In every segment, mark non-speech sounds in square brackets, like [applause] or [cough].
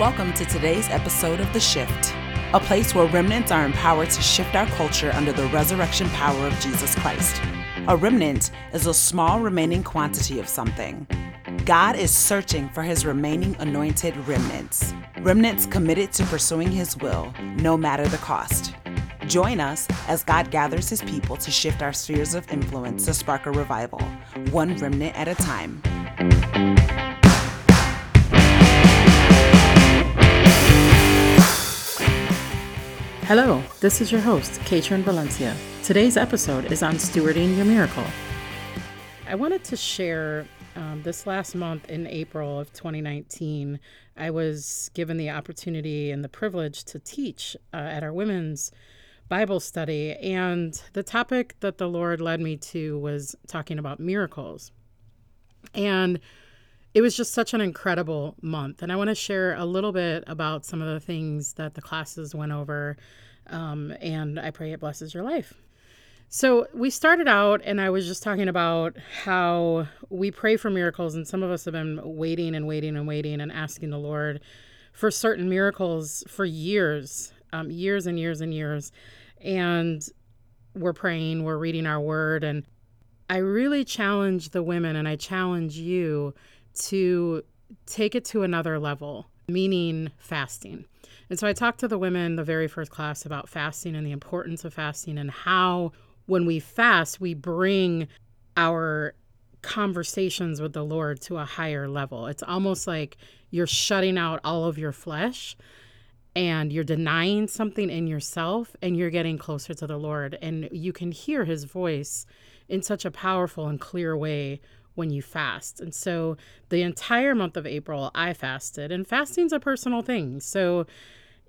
Welcome to today's episode of The Shift, a place where remnants are empowered to shift our culture under the resurrection power of Jesus Christ. A remnant is a small remaining quantity of something. God is searching for his remaining anointed remnants, remnants committed to pursuing his will, no matter the cost. Join us as God gathers his people to shift our spheres of influence to spark a revival, one remnant at a time. Hello, this is your host, Kaitrin Valencia. Today's episode is on stewarding your miracle. I wanted to share um, this last month in April of 2019, I was given the opportunity and the privilege to teach uh, at our women's Bible study. And the topic that the Lord led me to was talking about miracles. And it was just such an incredible month. And I want to share a little bit about some of the things that the classes went over. Um, and I pray it blesses your life. So we started out, and I was just talking about how we pray for miracles, and some of us have been waiting and waiting and waiting and asking the Lord for certain miracles for years, um, years and years and years. And we're praying, we're reading our word, and I really challenge the women, and I challenge you to take it to another level, meaning fasting. And so I talked to the women the very first class about fasting and the importance of fasting and how when we fast, we bring our conversations with the Lord to a higher level. It's almost like you're shutting out all of your flesh and you're denying something in yourself and you're getting closer to the Lord. And you can hear his voice in such a powerful and clear way when you fast. And so the entire month of April, I fasted, and fasting's a personal thing. So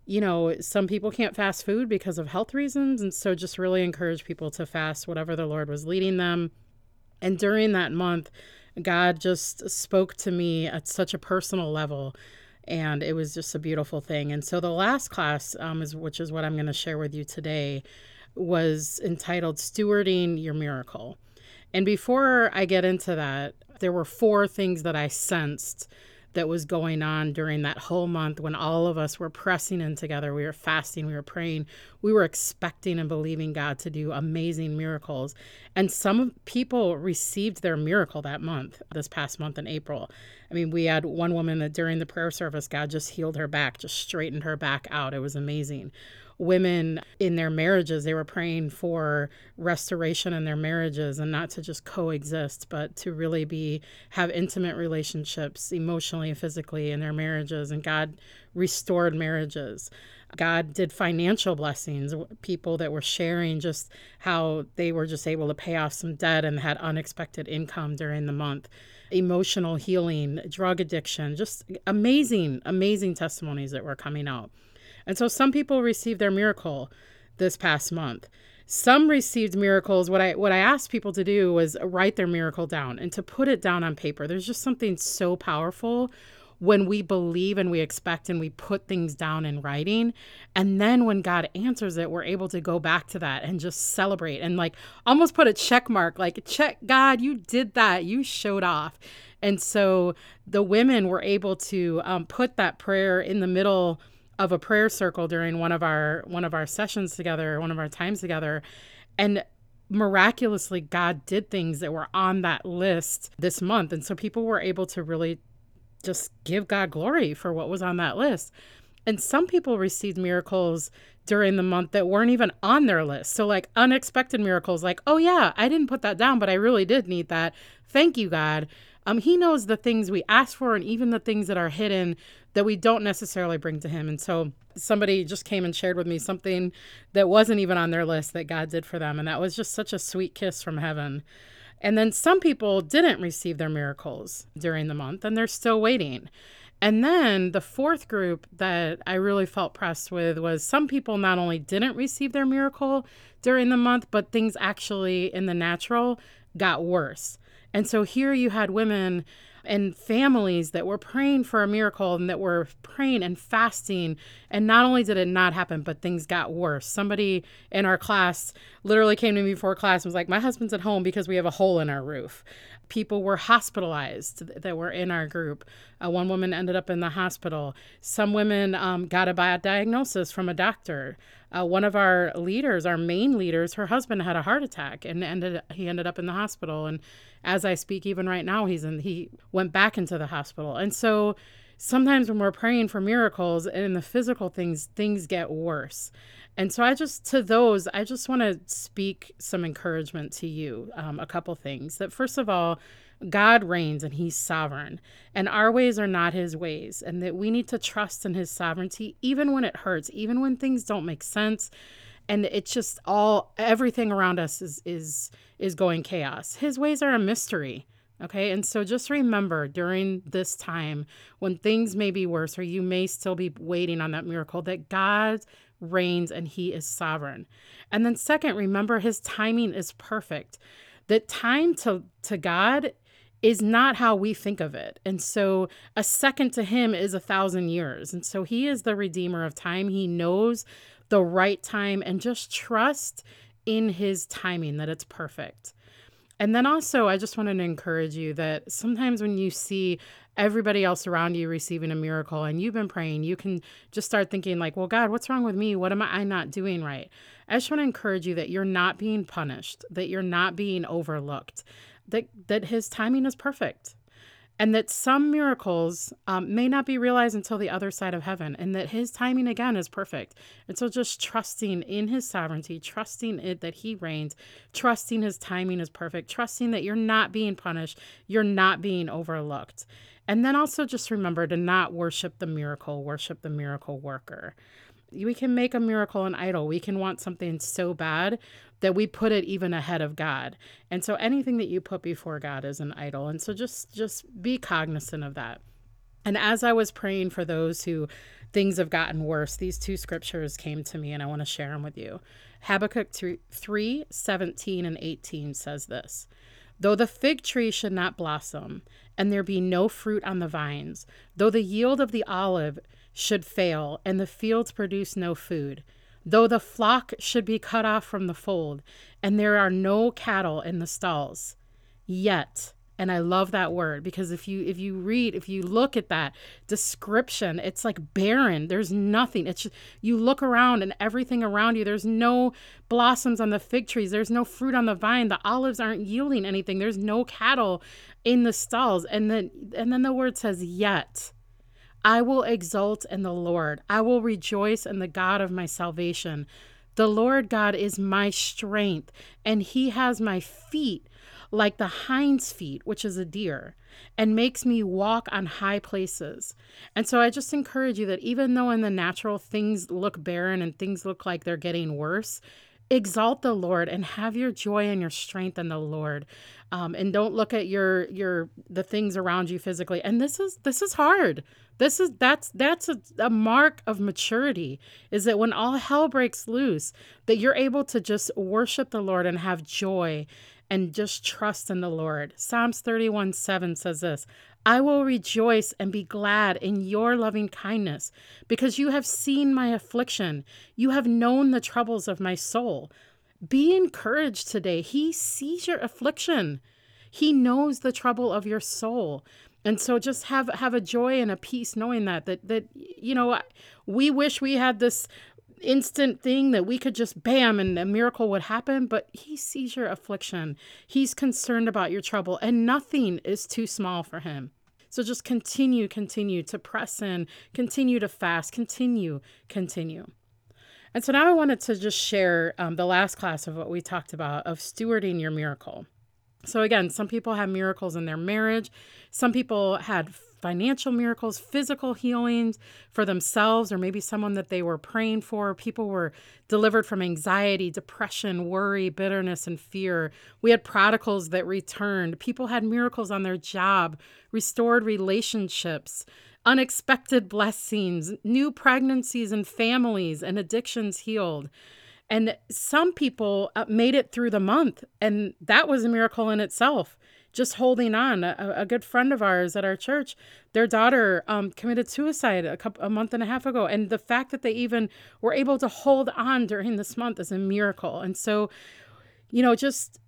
you know, some people can't fast food because of health reasons. And so just really encourage people to fast whatever the Lord was leading them. And during that month, God just spoke to me at such a personal level. And it was just a beautiful thing. And so the last class, um, is which is what I'm going to share with you today, was entitled Stewarding Your Miracle. And before I get into that, there were four things that I sensed that was going on during that whole month when all of us were pressing in together. We were fasting, we were praying, we were expecting and believing God to do amazing miracles. And some people received their miracle that month, this past month in April. I mean, we had one woman that during the prayer service, God just healed her back, just straightened her back out. It was amazing women in their marriages they were praying for restoration in their marriages and not to just coexist but to really be have intimate relationships emotionally and physically in their marriages. And god restored marriages. God did financial blessings people that were sharing just how they were just able to pay off some debt and had unexpected income during the month. Emotional healing drug addiction just amazing amazing testimonies that were coming out and so some people received their miracle this past month. Some received miracles. What I what I asked people to do was write their miracle down and to put it down on paper. There's just something so powerful when we believe and we expect and we put things down in writing. And then when God answers it, we're able to go back to that and just celebrate and like almost put a check mark like, check, God, you did that. You showed off. And so the women were able to um, put that prayer in the middle of a prayer circle during one of our one of our sessions together, one of our times together, and miraculously God did things that were on that list this month, and so people were able to really just give God glory for what was on that list. And some people received miracles during the month that weren't even on their list. So, like unexpected miracles, like, oh, yeah, I didn't put that down, but I really did need that. Thank you, God. Um, he knows the things we ask for and even the things that are hidden that we don't necessarily bring to him. And so somebody just came and shared with me something that wasn't even on their list that God did for them. And that was just such a sweet kiss from heaven. And then some people didn't receive their miracles during the month and they're still waiting. And then the fourth group that I really felt pressed with was some people not only didn't receive their miracle during the month, but things actually in the natural got worse. And so here you had women and families that were praying for a miracle and that were praying and fasting. And not only did it not happen, but things got worse. Somebody in our class literally came to me before class and was like, My husband's at home because we have a hole in our roof. people were hospitalized that were in our group. Uh, one woman ended up in the hospital. Some women um, got a bad diagnosis from a doctor. Uh, one of our leaders, our main leaders, her husband had a heart attack and ended he ended up in the hospital. And as I speak, even right now, he's in he went back into the hospital. And so sometimes when we're praying for miracles and the physical things, things get worse. And so I just, to those, I just want to speak some encouragement to you. Um, a couple things. That first of all, God reigns and he's sovereign, and our ways are not his ways, and that we need to trust in his sovereignty, even when it hurts, even when things don't make sense. And it's just all everything around us is is is going chaos. His ways are a mystery. Okay. And so just remember during this time when things may be worse or you may still be waiting on that miracle that God reigns and he is sovereign. And then second, remember his timing is perfect. That time to to God is not how we think of it. And so a second to him is a thousand years. And so he is the redeemer of time. He knows the right time and just trust in his timing that it's perfect. And then also, I just wanted to encourage you that sometimes when you see everybody else around you receiving a miracle and you've been praying, you can just start thinking, like, well, God, what's wrong with me? What am I not doing right? I just want to encourage you that you're not being punished, that you're not being overlooked, that, that His timing is perfect and that some miracles um, may not be realized until the other side of heaven, and that His timing again is perfect. And so, just trusting in His sovereignty, trusting it that He reigns, trusting His timing is perfect, trusting that you're not being punished, you're not being overlooked. And then also just remember to not worship the miracle, worship the miracle worker we can make a miracle an idol. We can want something so bad that we put it even ahead of God. And so anything that you put before God is an idol. And so just just be cognizant of that. And as I was praying for those who things have gotten worse, these two scriptures came to me and I want to share them with you. Habakkuk 3 17 and 18 says this Though the fig tree should not blossom, and there be no fruit on the vines, though the yield of the olive should fail, and the fields produce no food, though the flock should be cut off from the fold, and there are no cattle in the stalls, yet and I love that word because if you if you read if you look at that description it's like barren. There's nothing. It's just, you look around and everything around you there's no blossoms on the fig trees. There's no fruit on the vine. The olives aren't yielding anything. There's no cattle in the stalls. And then and then the word says yet I will exult in the Lord. I will rejoice in the God of my salvation. The Lord God is my strength, and he has my feet like the hind's feet, which is a deer, and makes me walk on high places. And so I just encourage you that even though in the natural things look barren and things look like they're getting worse, exalt the Lord and have your joy and your strength in the Lord. Um, and don't look at your your the things around you physically. And this is this is hard. This is that's that's a, a mark of maturity is that when all hell breaks loose, that you're able to just worship the Lord and have joy and just trust in the Lord. Psalms 31 7 says this I will rejoice and be glad in your loving kindness, because you have seen my affliction. You have known the troubles of my soul. Be encouraged today. He sees your affliction. He knows the trouble of your soul and so just have have a joy and a peace knowing that that that you know we wish we had this instant thing that we could just bam and a miracle would happen but he sees your affliction. He's concerned about your trouble and nothing is too small for him. So just continue continue to press in continue to fast continue continue. And so now i wanted to just share um, the last class of what we talked about of stewarding your miracle. So, again, some people have miracles in their marriage. Some people had financial miracles, physical healings for themselves, or maybe someone that they were praying for. People were delivered from anxiety, depression, worry, bitterness, and fear. We had prodigals that returned. People had miracles on their job, restored relationships, unexpected blessings, new pregnancies and families, and addictions healed. And some people uh, made it through the month, and that was a miracle in itself. Just holding on. A, a good friend of ours at our church, their daughter um, committed suicide a couple, a month and a half ago, and the fact that they even were able to hold on during this month is a miracle. And so, you know, just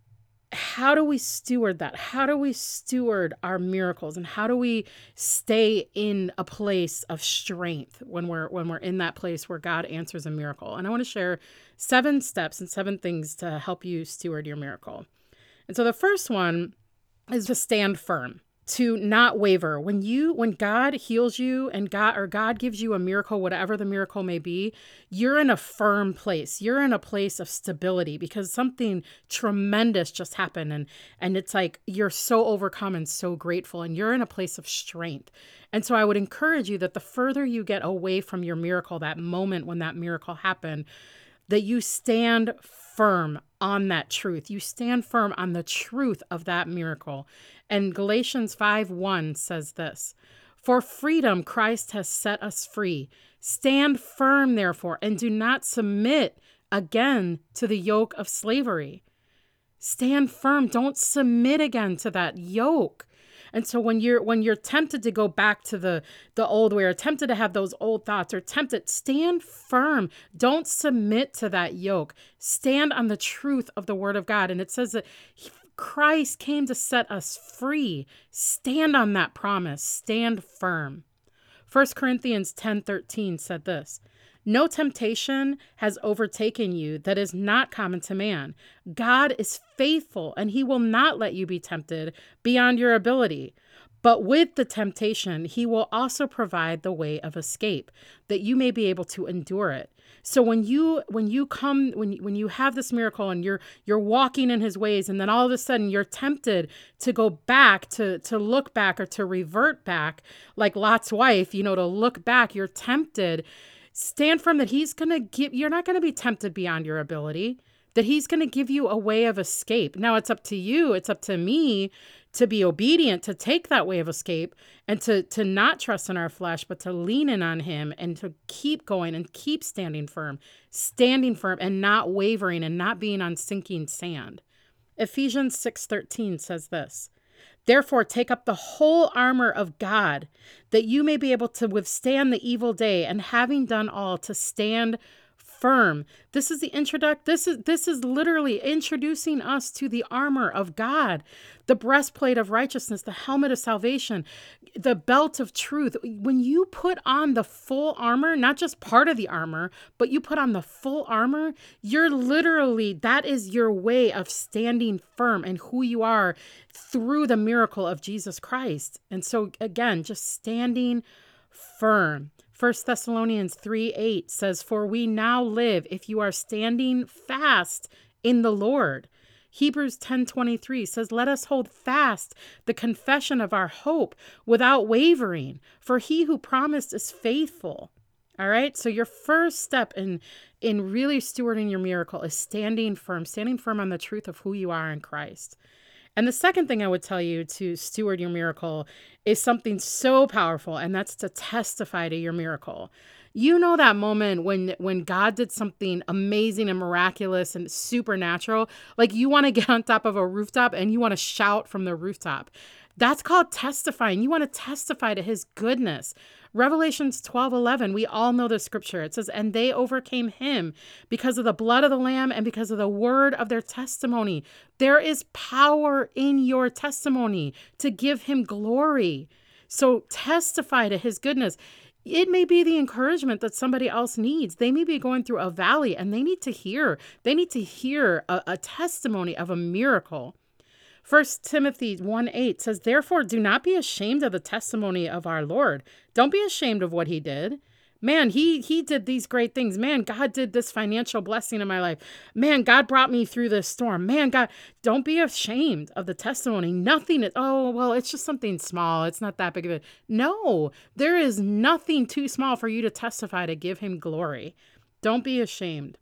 how do we steward that? How do we steward our miracles and how do we stay in a place of strength when we're when we're in that place where God answers a miracle? And I want to share seven steps and seven things to help you steward your miracle. And so the first one is to stand firm to not waver. When you when god heals you and god or god gives you a miracle whatever the miracle may be you're in a firm place. You're in a place of stability because something tremendous just happened. And and it's like you're so overcome and so grateful and you're in a place of strength. And so i would encourage you that the further you get away from your miracle that moment when that miracle happened that you stand firm on that truth. You stand firm on the truth of that miracle. And Galatians 5 1 says this For freedom Christ has set us free. Stand firm, therefore, and do not submit again to the yoke of slavery. Stand firm. Don't submit again to that yoke. And so when you're when you're tempted to go back to the the old way or tempted to have those old thoughts or tempted stand firm. Don't submit to that yoke. Stand on the truth of the word of God. And it says that Christ came to set us free. Stand on that promise. Stand firm. 1 Corinthians 10:13 said this. No temptation has overtaken you that is not common to man. God is faithful, and he will not let you be tempted beyond your ability. But with the temptation, he will also provide the way of escape, that you may be able to endure it. So when you when you come when when you have this miracle and you're you're walking in his ways and then all of a sudden you're tempted to go back to to look back or to revert back like Lot's wife, you know, to look back, you're tempted stand firm that he's going to give you're not going to be tempted beyond your ability that he's going to give you a way of escape. Now it's up to you it's up to me to be obedient to take that way of escape and to to not trust in our flesh but to lean in on him and to keep going and keep standing firm standing firm and not wavering and not being on sinking sand. Ephesians 6.13 says this Therefore, take up the whole armor of God, that you may be able to withstand the evil day, and having done all, to stand firm. This is the introduct this is this is literally introducing us to the armor of God, the breastplate of righteousness, the helmet of salvation, the belt of truth. When you put on the full armor, not just part of the armor, but you put on the full armor, you're literally that is your way of standing firm and who you are through the miracle of Jesus Christ. And so again, just standing firm. 1 Thessalonians 3 8 says, For we now live if you are standing fast in the Lord. Hebrews 10:23 says let us hold fast the confession of our hope without wavering for he who promised is faithful. All right? So your first step in in really stewarding your miracle is standing firm, standing firm on the truth of who you are in Christ. And the second thing I would tell you to steward your miracle is something so powerful, and that's to testify to your miracle. You know that moment when when God did something amazing and miraculous and supernatural, like you want to [laughs] get on top of a rooftop and you want to shout from the rooftop. That's called testifying. You want to testify to his goodness. Revelations 12 11, we all know the scripture. It says, And they overcame him because of the blood of the Lamb and because of the word of their testimony. There is power in your testimony to give him glory. So testify to his goodness. It may be the encouragement that somebody else needs. They may be going through a valley and they need to hear, they need to hear a, a testimony of a miracle. First Timothy 1 8 says, Therefore, do not be ashamed of the testimony of our Lord. Don't be ashamed of what he did. Man, he he did these great things. Man, God did this financial blessing in my life. Man, God brought me through this storm. Man, God, don't be ashamed of the testimony. Nothing is, oh, well, it's just something small. It's not that big of a. No, there is nothing too small for you to testify to give him glory. Don't be ashamed.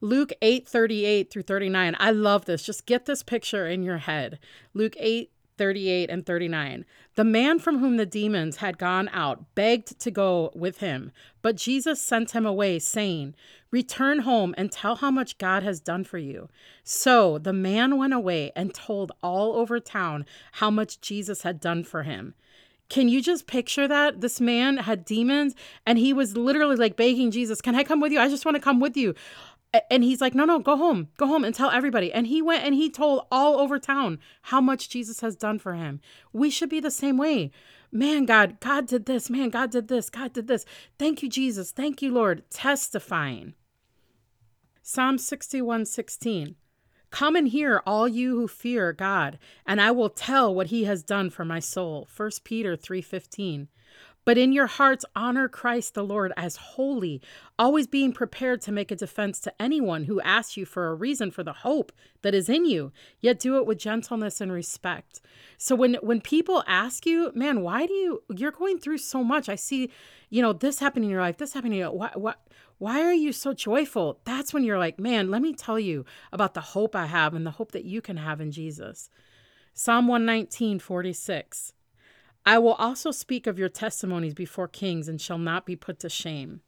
Luke 8 38 through 39. I love this. Just get this picture in your head. Luke 8 38 and 39. The man from whom the demons had gone out begged to go with him, but Jesus sent him away, saying, Return home and tell how much God has done for you. So the man went away and told all over town how much Jesus had done for him. Can you just picture that? This man had demons and he was literally like begging Jesus, Can I come with you? I just want to come with you And he's like, no, no, go home, go home and tell everybody. And he went and he told all over town how much Jesus has done for him. We should be the same way. Man, God, God did this. Man, God did this. God did this. Thank you, Jesus. Thank you, Lord. Testifying. Psalm 61 16. Come and hear, all you who fear God, and I will tell what he has done for my soul. 1 Peter 3:15. But in your hearts, honor Christ the Lord as holy, always being prepared to make a defense to anyone who asks you for a reason for the hope that is in you, yet do it with gentleness and respect. So when when people ask you, man, why do you you're going through so much? I see, you know, this happening in your life, this happening. What what why why are you so joyful? That's when you're like, man, let me tell you about the hope I have and the hope that you can have in Jesus. Psalm 119, 46. I will also speak of your testimonies before kings and shall not be put to shame.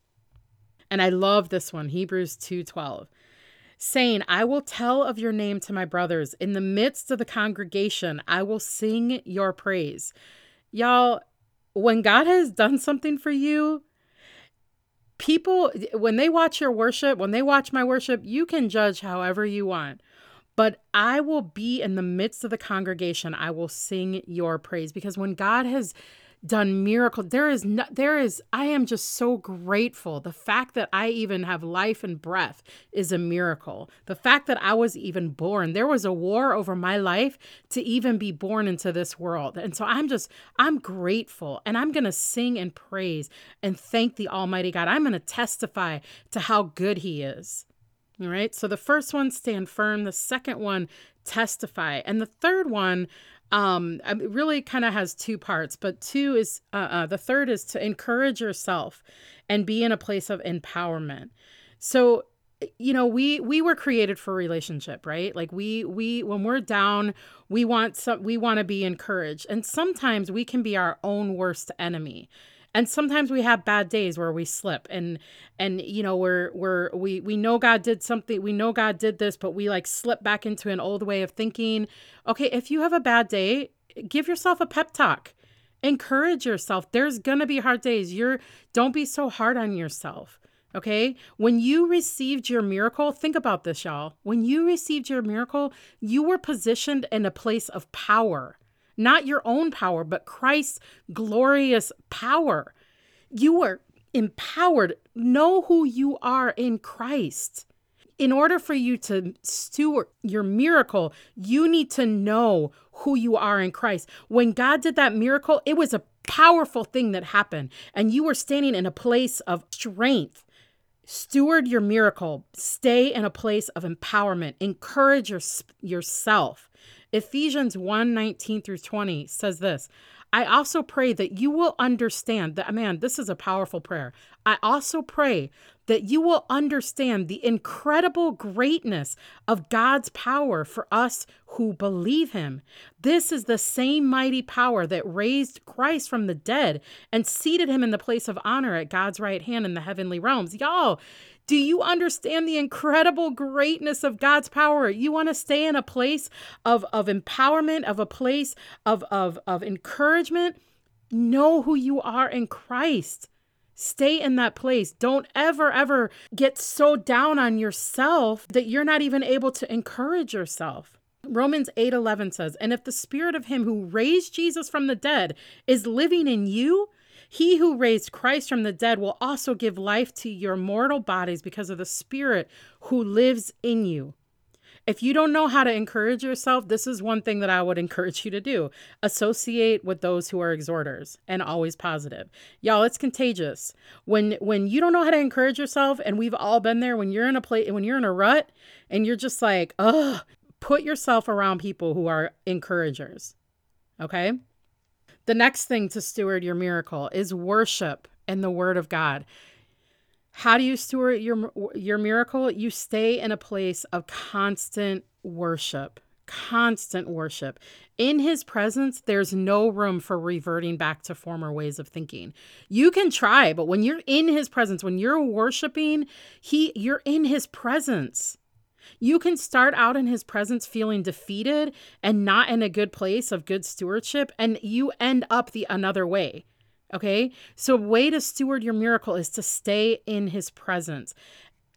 And I love this one, Hebrews 2:12. Saying, I will tell of your name to my brothers. In the midst of the congregation, I will sing your praise. Y'all, when God has done something for you, people, when they watch your worship, when they watch my worship, you can judge however you want but I will be in the midst of the congregation. I will sing your praise because when God has done miracles, there is no, there is I am just so grateful. The fact that I even have life and breath is a miracle. The fact that I was even born, there was a war over my life to even be born into this world. And so I'm just I'm grateful and I'm going to sing and praise and thank the almighty God. I'm going to testify to how good he is. All right. So the first one, stand firm. The second one, testify. And the third one, um, really kind of has two parts, but two is uh, uh, the third is to encourage yourself and be in a place of empowerment. So you know we we were created for relationship right like we we when we're down we want some we want to be encouraged and sometimes we can be our own worst enemy and sometimes we have bad days where we slip and and you know we're we're we we know god did something we know god did this but we like slip back into an old way of thinking okay if you have a bad day give yourself a pep talk. Encourage yourself. There's gonna be hard days. You're don't be so hard on yourself. Okay? When you received your miracle think about this y'all. When you received your miracle you were positioned in a place of power. Not your own power, but Christ's glorious power. You are empowered. Know who you are in Christ. In order for you to steward your miracle, you need to know who you are in Christ. When God did that miracle, it was a powerful thing that happened, and you were standing in a place of strength. Steward your miracle. Stay in a place of empowerment. Encourage your, yourself. Ephesians 1 19 through 20 says this I also pray that you will understand that, man, this is a powerful prayer. I also pray that you will understand the incredible greatness of God's power for us who believe him. This is the same mighty power that raised Christ from the dead and seated him in the place of honor at God's right hand in the heavenly realms. Y'all, do you understand the incredible greatness of God's power? You want to stay in a place of, of empowerment, of a place of, of, of encouragement? Know who you are in Christ. Stay in that place. Don't ever, ever get so down on yourself that you're not even able to encourage yourself. Romans 8:11 says, "And if the spirit of him who raised Jesus from the dead is living in you, he who raised Christ from the dead will also give life to your mortal bodies because of the Spirit who lives in you. If you don't know how to encourage yourself, this is one thing that I would [laughs] encourage you to do. Associate with those who are exhorters and always positive. Y'all, it's contagious. When when you don't know how to encourage yourself, and we've all been there, when you're in a place when you're in a rut and you're just like, ugh, put yourself around people who are encouragers. Okay? The next thing to steward your miracle is worship and the word of God. How do you steward your your miracle? You stay in a place of constant worship. Constant worship. In his presence, there's no room for reverting back to former ways of thinking. You can try, but when you're in his presence, when you're worshiping, he you're in his presence. You can start out in his presence feeling defeated and not in a good place of good stewardship, and you end up the another way. Okay. So, way to steward your miracle is to stay in his presence.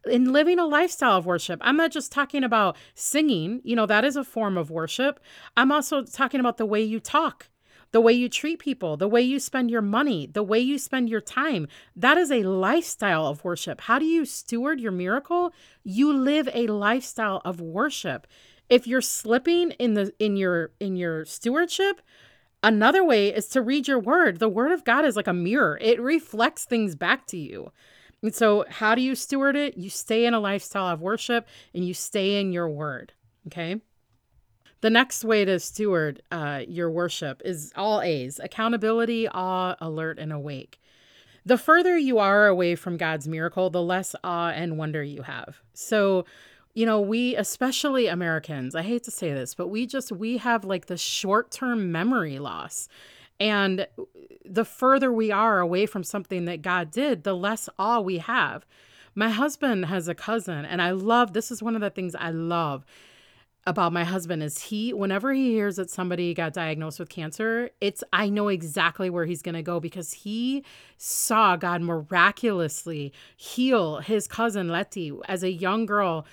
in living a lifestyle of worship. I'm not just talking about singing, you know, that is a form of worship. I'm also talking about the way you talk, the way you treat people, the way you spend your money, the way you spend your time. That is a lifestyle of worship. How do you steward your miracle? You live a lifestyle of worship. If you're slipping in the in your in your stewardship, another way is to read your word. The word of God is like a mirror. It reflects things back to you. And so, how do you steward it? You stay in a lifestyle of worship and you stay in your word. Okay. The next way to steward uh, your worship is all A's accountability, awe, alert, and awake. The further you are away from God's miracle, the less awe and wonder you have. So, you know, we, especially Americans, I hate to say this, but we just, we have like the short term memory loss. And the further we are away from something that God did, the less awe we have. My husband has a cousin, and I love this is one of the things I love about my husband is he whenever he hears that somebody got diagnosed with cancer it's i know exactly where he's going to go because he saw god miraculously heal his cousin letty as a young girl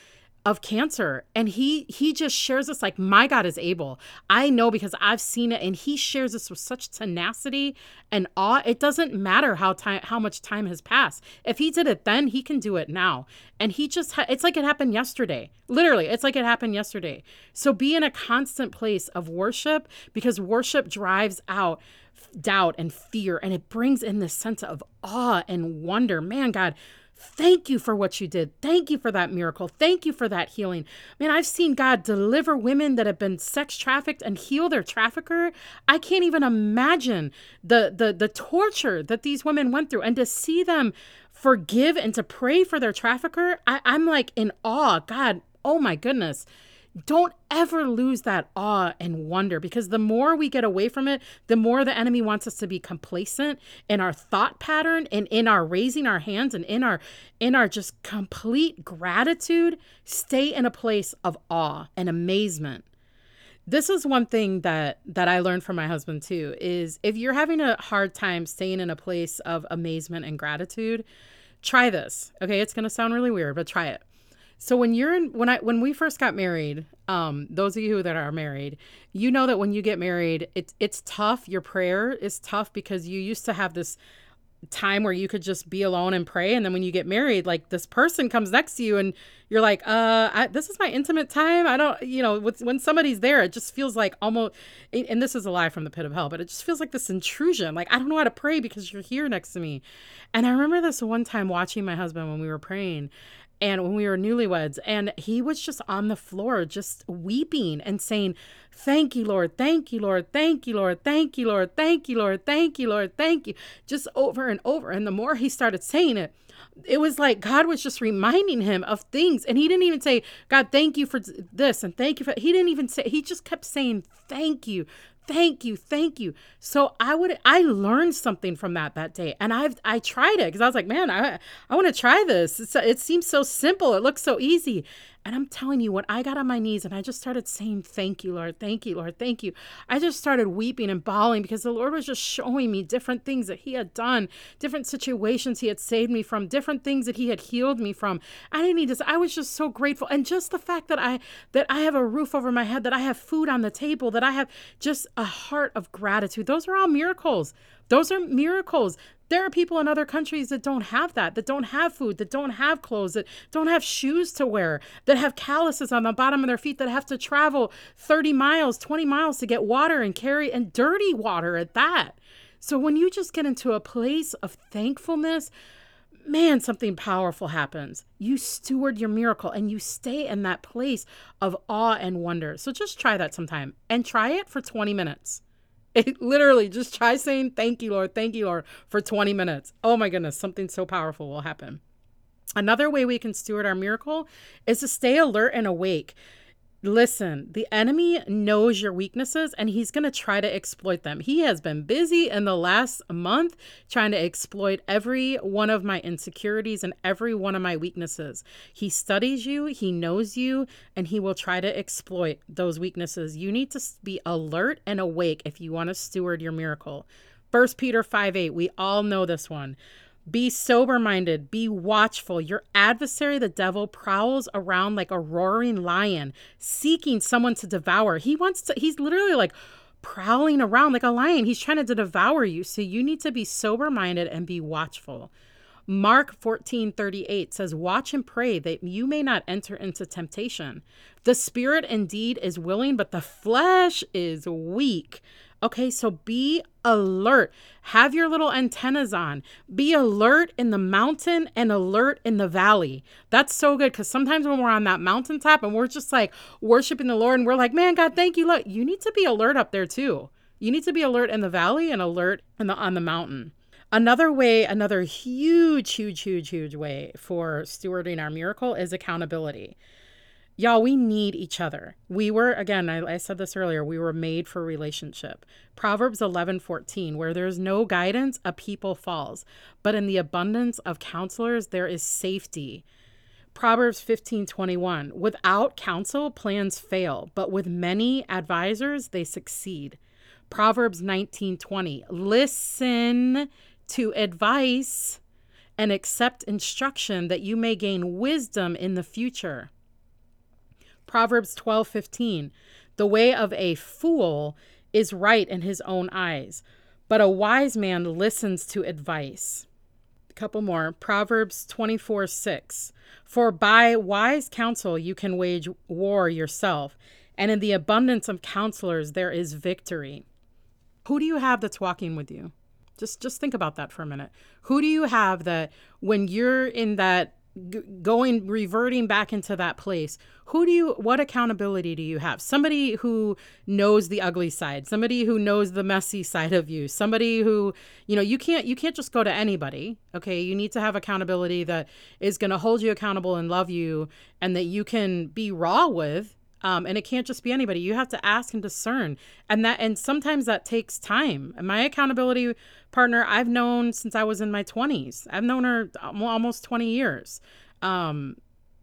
of cancer. And he he just shares this like my god is able. I know because i've seen it and he shares this with such tenacity and awe. It doesn't matter how time how much time has passed. If he did it then he can do it now. And he just ha- it's like it happened yesterday. Literally it's like it happened yesterday. So be in a constant place of worship because worship drives out doubt and fear and it brings in this sense of awe and wonder. Man god Thank you for what you did. Thank you for that miracle. Thank you for that healing. Man, I've seen God deliver women that have been sex trafficked and heal their trafficker. I can't even imagine the the the torture that these women went through and to see them forgive and to pray for their trafficker. I, I'm like in awe. God, oh my goodness don't ever lose that awe and wonder because the more we get away from it, the more the enemy wants us to be complacent in our thought pattern and in our raising our hands and in our in our just complete gratitude, stay in a place of awe and amazement. This is one thing that that I learned from my husband too is if you're having a hard time staying in a place of amazement and gratitude, try this. Okay, it's going to sound really weird, but try it so when you're in when I when we first got married, um, those of you that are married, you know that when you get married, it's it's tough. Your prayer is tough because you used to have this time where you could just be alone and pray. And then when you get married like this person comes next to you and you're like uh I, this is my intimate time. I don't you know with, when somebody's there it just feels like almost and this is a lie from the pit of hell but it just feels like this intrusion. Like i don't know how to pray because you're here next to me. And i remember this one time watching my husband when we were praying and when we were newlyweds and he was just on the floor just weeping and saying thank you lord. Thank you lord. Thank you lord. Thank you lord. Thank you lord. Thank you lord. Thank you. Just over and over. And the more he started saying it it was like God was just reminding him of things. And he didn't even say, God, thank you for this and thank you for, he didn't even say, he just kept saying, thank you, thank you thank you. So i would i learned something from that that day and i've i tried it because i was like man i i want to try this. It's, it seems so simple. It looks so easy and I'm telling you, when I got on my knees and I just started saying, Thank you, Lord, thank you, Lord, thank you, I just started weeping and bawling because the Lord was just showing me different things that He had done, different situations He had saved me from, different things that He had healed me from. I didn't need this. I was just so grateful. And just the fact that I that I have a roof over my head, that I have food on the table, that I have just a heart of gratitude. Those are all miracles. Those are miracles. There are people in other countries that don't have that, that don't have food, that don't have clothes, that don't have shoes to wear, that have calluses on the bottom of their feet, that have to travel 30 miles, 20 miles to get water and carry, and dirty water at that. So when you just get into a place of thankfulness, man, something powerful happens. You steward your miracle and you stay in that place of awe and wonder. So just try that sometime and try it for 20 minutes. [laughs] It literally just try saying thank you, Lord, thank you, Lord, for 20 minutes. Oh my goodness, something so powerful will happen. Another way we can steward our miracle is to stay alert and awake. Listen, the enemy knows your weaknesses and he's going to try to exploit them. He has been busy in the last month trying to exploit every one of my insecurities and every one of my weaknesses. He studies you, he knows you, and he will try to exploit those weaknesses. You need to be alert and awake if you want to steward your miracle. 1 Peter 5 8, we all know this one. Be sober minded, be watchful. Your adversary, the devil, prowls around like a roaring lion, seeking someone to devour. He wants to, he's literally like prowling around like a lion. He's trying to devour you. So you need to be sober minded and be watchful. Mark 14 38 says, Watch and pray that you may not enter into temptation. The spirit indeed is willing, but the flesh is weak. Okay, so be alert. Have your little antennas on. Be alert in the mountain and alert in the valley. That's so good because sometimes when we're on that mountaintop and we're just like worshiping the Lord and we're like, man, God, thank you. Look, you need to be alert up there too. You need to be alert in the valley and alert in the, on the mountain. Another way, another huge, huge, huge, huge way for stewarding our miracle is accountability. Y'all, we need each other. We were, again, I, I, said this earlier, we were made for relationship. Proverbs 11 14, where there's no guidance, a people falls, but in the abundance of counselors, there is safety. Proverbs 15 21, without counsel, plans fail, but with many advisors, they succeed. Proverbs 19 20, listen to advice and accept instruction that you may gain wisdom in the future. Proverbs 12:15 The way of a fool is right in his own eyes, but a wise man listens to advice. A couple more. Proverbs 24 6. For by wise counsel you can wage war yourself, and in the abundance of counselors there is victory. Who do you have that's walking with you? Just just think about that for a minute. Who do you have that when you're in that going reverting back into that place who do you what accountability do you have? Somebody who knows the ugly side somebody who knows the messy side of you somebody who you know you can't you can't just go to anybody okay? You need to have accountability that is going to hold you accountable and love you and that you can be raw with um, and it can't just be anybody you have to ask and discern and that and sometimes that takes time my accountability partner I've known since I was in my 20s. I've known her almost 20 years. Um,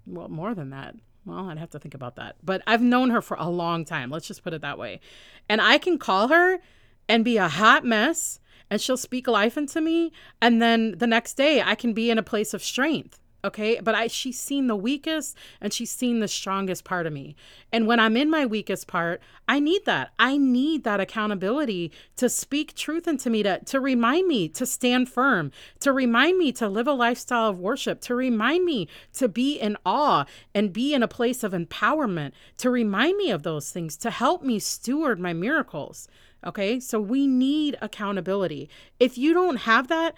well, more than that. Well, I'd have to think about that. But I've known her for a long time. Let's just put it that way. And I can call her and be a hot mess and she'll speak life into me. And then the next day I can be in a place of strength okay? But i she's seen the weakest and she's seen the strongest part of me. And when i'm in my weakest part i need that. I need that accountability to speak truth into me to to remind me to stand firm to remind me to live a lifestyle of worship to remind me to be in awe and be in a place of empowerment to remind me of those things to help me steward my miracles okay? So we need accountability. If you don't have that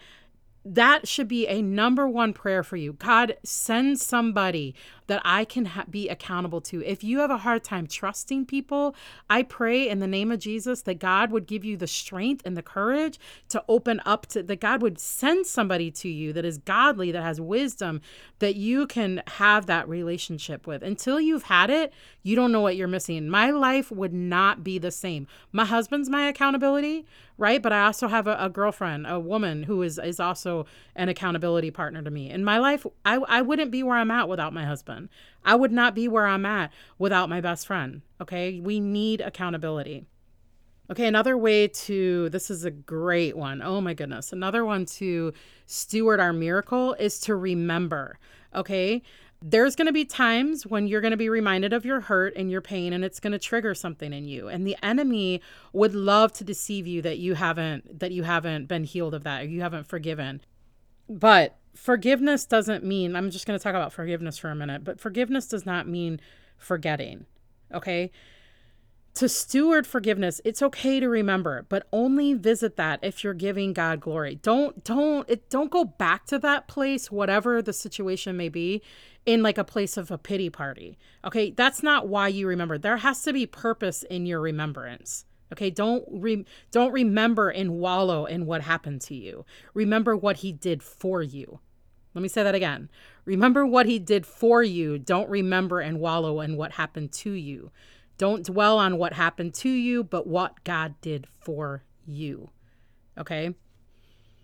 that should be a number one prayer for you. God, send somebody that I can ha- be accountable to. If you have a hard time trusting people, I pray in the name of Jesus that God would give you the strength and the courage to open up to that God would send somebody to you that is godly, that has wisdom, that you can have that relationship with. Until you've had it, you don't know what you're missing. My life would not be the same. My husband's my accountability, right? But I also have a, a girlfriend, a woman who is is also an accountability partner to me. In my life, I, I wouldn't be where I'm at without my husband husband. I would not be where I'm at without my best friend. Okay. We need accountability. Okay, another way to, this is a great one. Oh my goodness. Another one to steward our miracle is to remember. Okay. There's going to be times when you're going to be reminded of your hurt and your pain, and it's going to trigger something in you. And the enemy would love to deceive you that you haven't that you haven't been healed of that or you haven't forgiven. But forgiveness doesn't mean, I'm just going to talk about forgiveness for a minute, but forgiveness does not mean forgetting. Okay. To steward forgiveness, it's okay to remember, but only visit that if you're giving God glory. Don't don't it don't go back to that place whatever the situation may be in like a place of a pity party. Okay? That's not why you remember. There has to be purpose in your remembrance. Okay, don't re- don't remember and wallow in what happened to you. Remember what he did for you. Let me say that again. Remember what he did for you. Don't remember and wallow in what happened to you. Don't dwell on what happened to you, but what God did for you. Okay?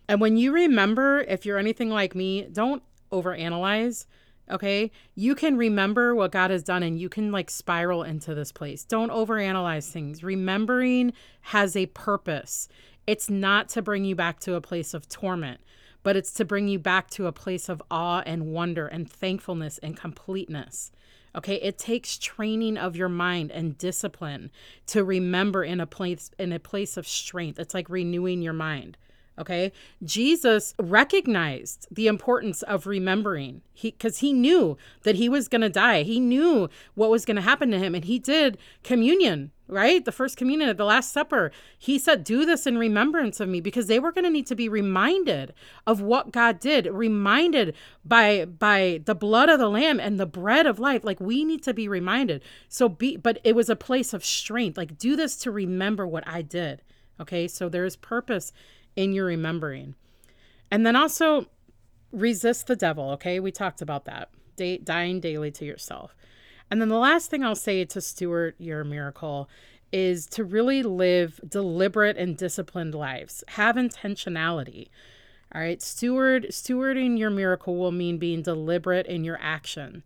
And when you remember, if you're anything like me, don't overanalyze okay you can remember what god has done and you can like spiral into this place don't overanalyze things remembering has a purpose it's not to bring you back to a place of torment but it's to bring you back to a place of awe and wonder and thankfulness and completeness. Okay, it takes training of your mind and discipline to remember in a place in a place of strength. It's like renewing your mind. Okay. Jesus recognized the importance of remembering. He because he knew that he was gonna die. He knew what was gonna happen to him. And he did communion, right? The first communion at the Last Supper. He said, Do this in remembrance of me, because they were gonna need to be reminded of what God did, reminded by by the blood of the Lamb and the bread of life. Like we need to be reminded. So be but it was a place of strength. Like do this to remember what I did. Okay, so there's purpose in your remembering. And then also resist the devil. Okay. We talked about that. Da- dying daily to yourself. And then the last thing I'll say to steward your miracle is to really live deliberate and disciplined lives. Have intentionality. All right. Steward stewarding your miracle will mean being deliberate in your action.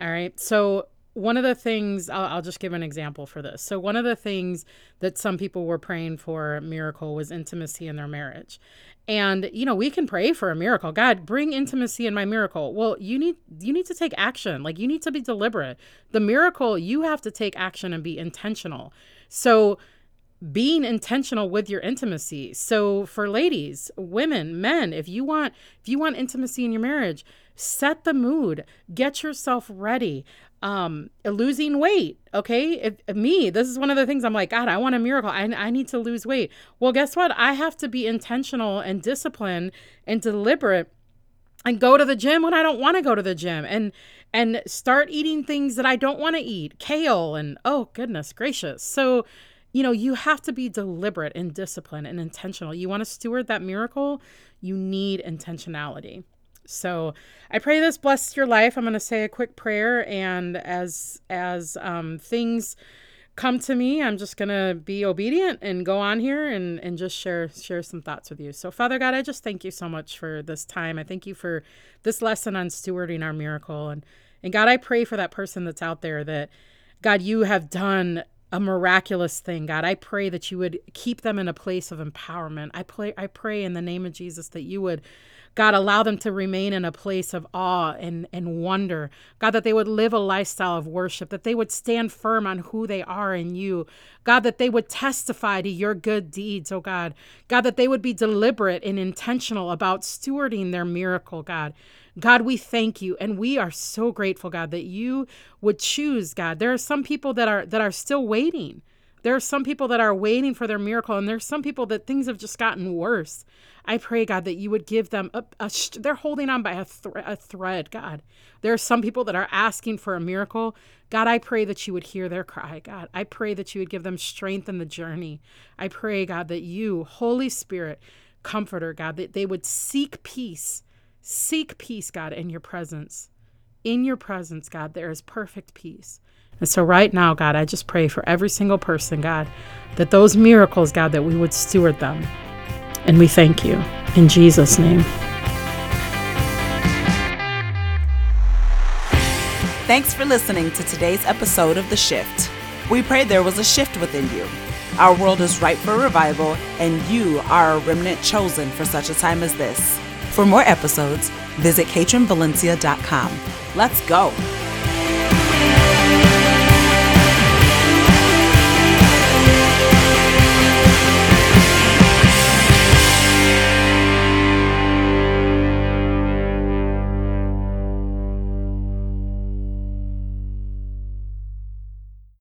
All right. So one of the things I'll, I'll, just give an example for this. So one of the things that some people were praying for a miracle was intimacy in their marriage. And you know, we can pray for a miracle. God, bring intimacy in my miracle. Well, you need you need to take action. Like you need to be deliberate. The miracle, you have to take action and be intentional. So being intentional with your intimacy. So for ladies, women, men, if you want if you want intimacy in your marriage, set the mood. Get yourself ready um losing weight okay? If, if, me this is one of the things i'm like god i want a miracle. I, I need to lose weight. Well guess what? I have to be intentional and disciplined and deliberate and go to the gym when i don't want to go to the gym and and start eating things that i don't want to eat kale and oh goodness gracious. So you know you have to be deliberate and disciplined and intentional. You want to steward that miracle? You need intentionality so I pray this blesses your life. I'm going to say a quick prayer, and as as um, things come to me, I'm just going to be obedient and go on here and and just share share some thoughts with you. So Father God, I just thank you so much for this time. I thank you for this lesson on stewarding our miracle, and and God, I pray for that person that's out there that God, you have done a miraculous thing god i pray that you would keep them in a place of empowerment i pray i pray in the name of jesus that you would God, allow them to remain in a place of awe and, and wonder. God, that they would live a lifestyle of worship, that they would stand firm on who they are in you. God, that they would testify to your good deeds, oh God. God, that they would be deliberate and intentional about stewarding their miracle, God. God, we thank you and we are so grateful, God, that you would choose, God. There are some people that are that are still waiting. There are some people that are waiting for their miracle, and there's some people that things have just gotten worse. I pray, God, that you would give them a, a they're holding on by a, a thread, God. There are some people that are asking for a miracle. God, I pray that you would hear their cry, God. I pray that you would give them strength in the journey. I pray, God, that you, Holy Spirit, Comforter, God, that they would seek peace. Seek peace, God, in your presence. In your presence, God, there is perfect peace. And so, right now, God, I just pray for every single person, God, that those miracles, God, that we would steward them. And we thank you. In Jesus' name. Thanks for listening to today's episode of The Shift. We pray there was a shift within you. Our world is ripe for revival, and you are a remnant chosen for such a time as this. For more episodes, visit KaitrinValencia.com. Let's go.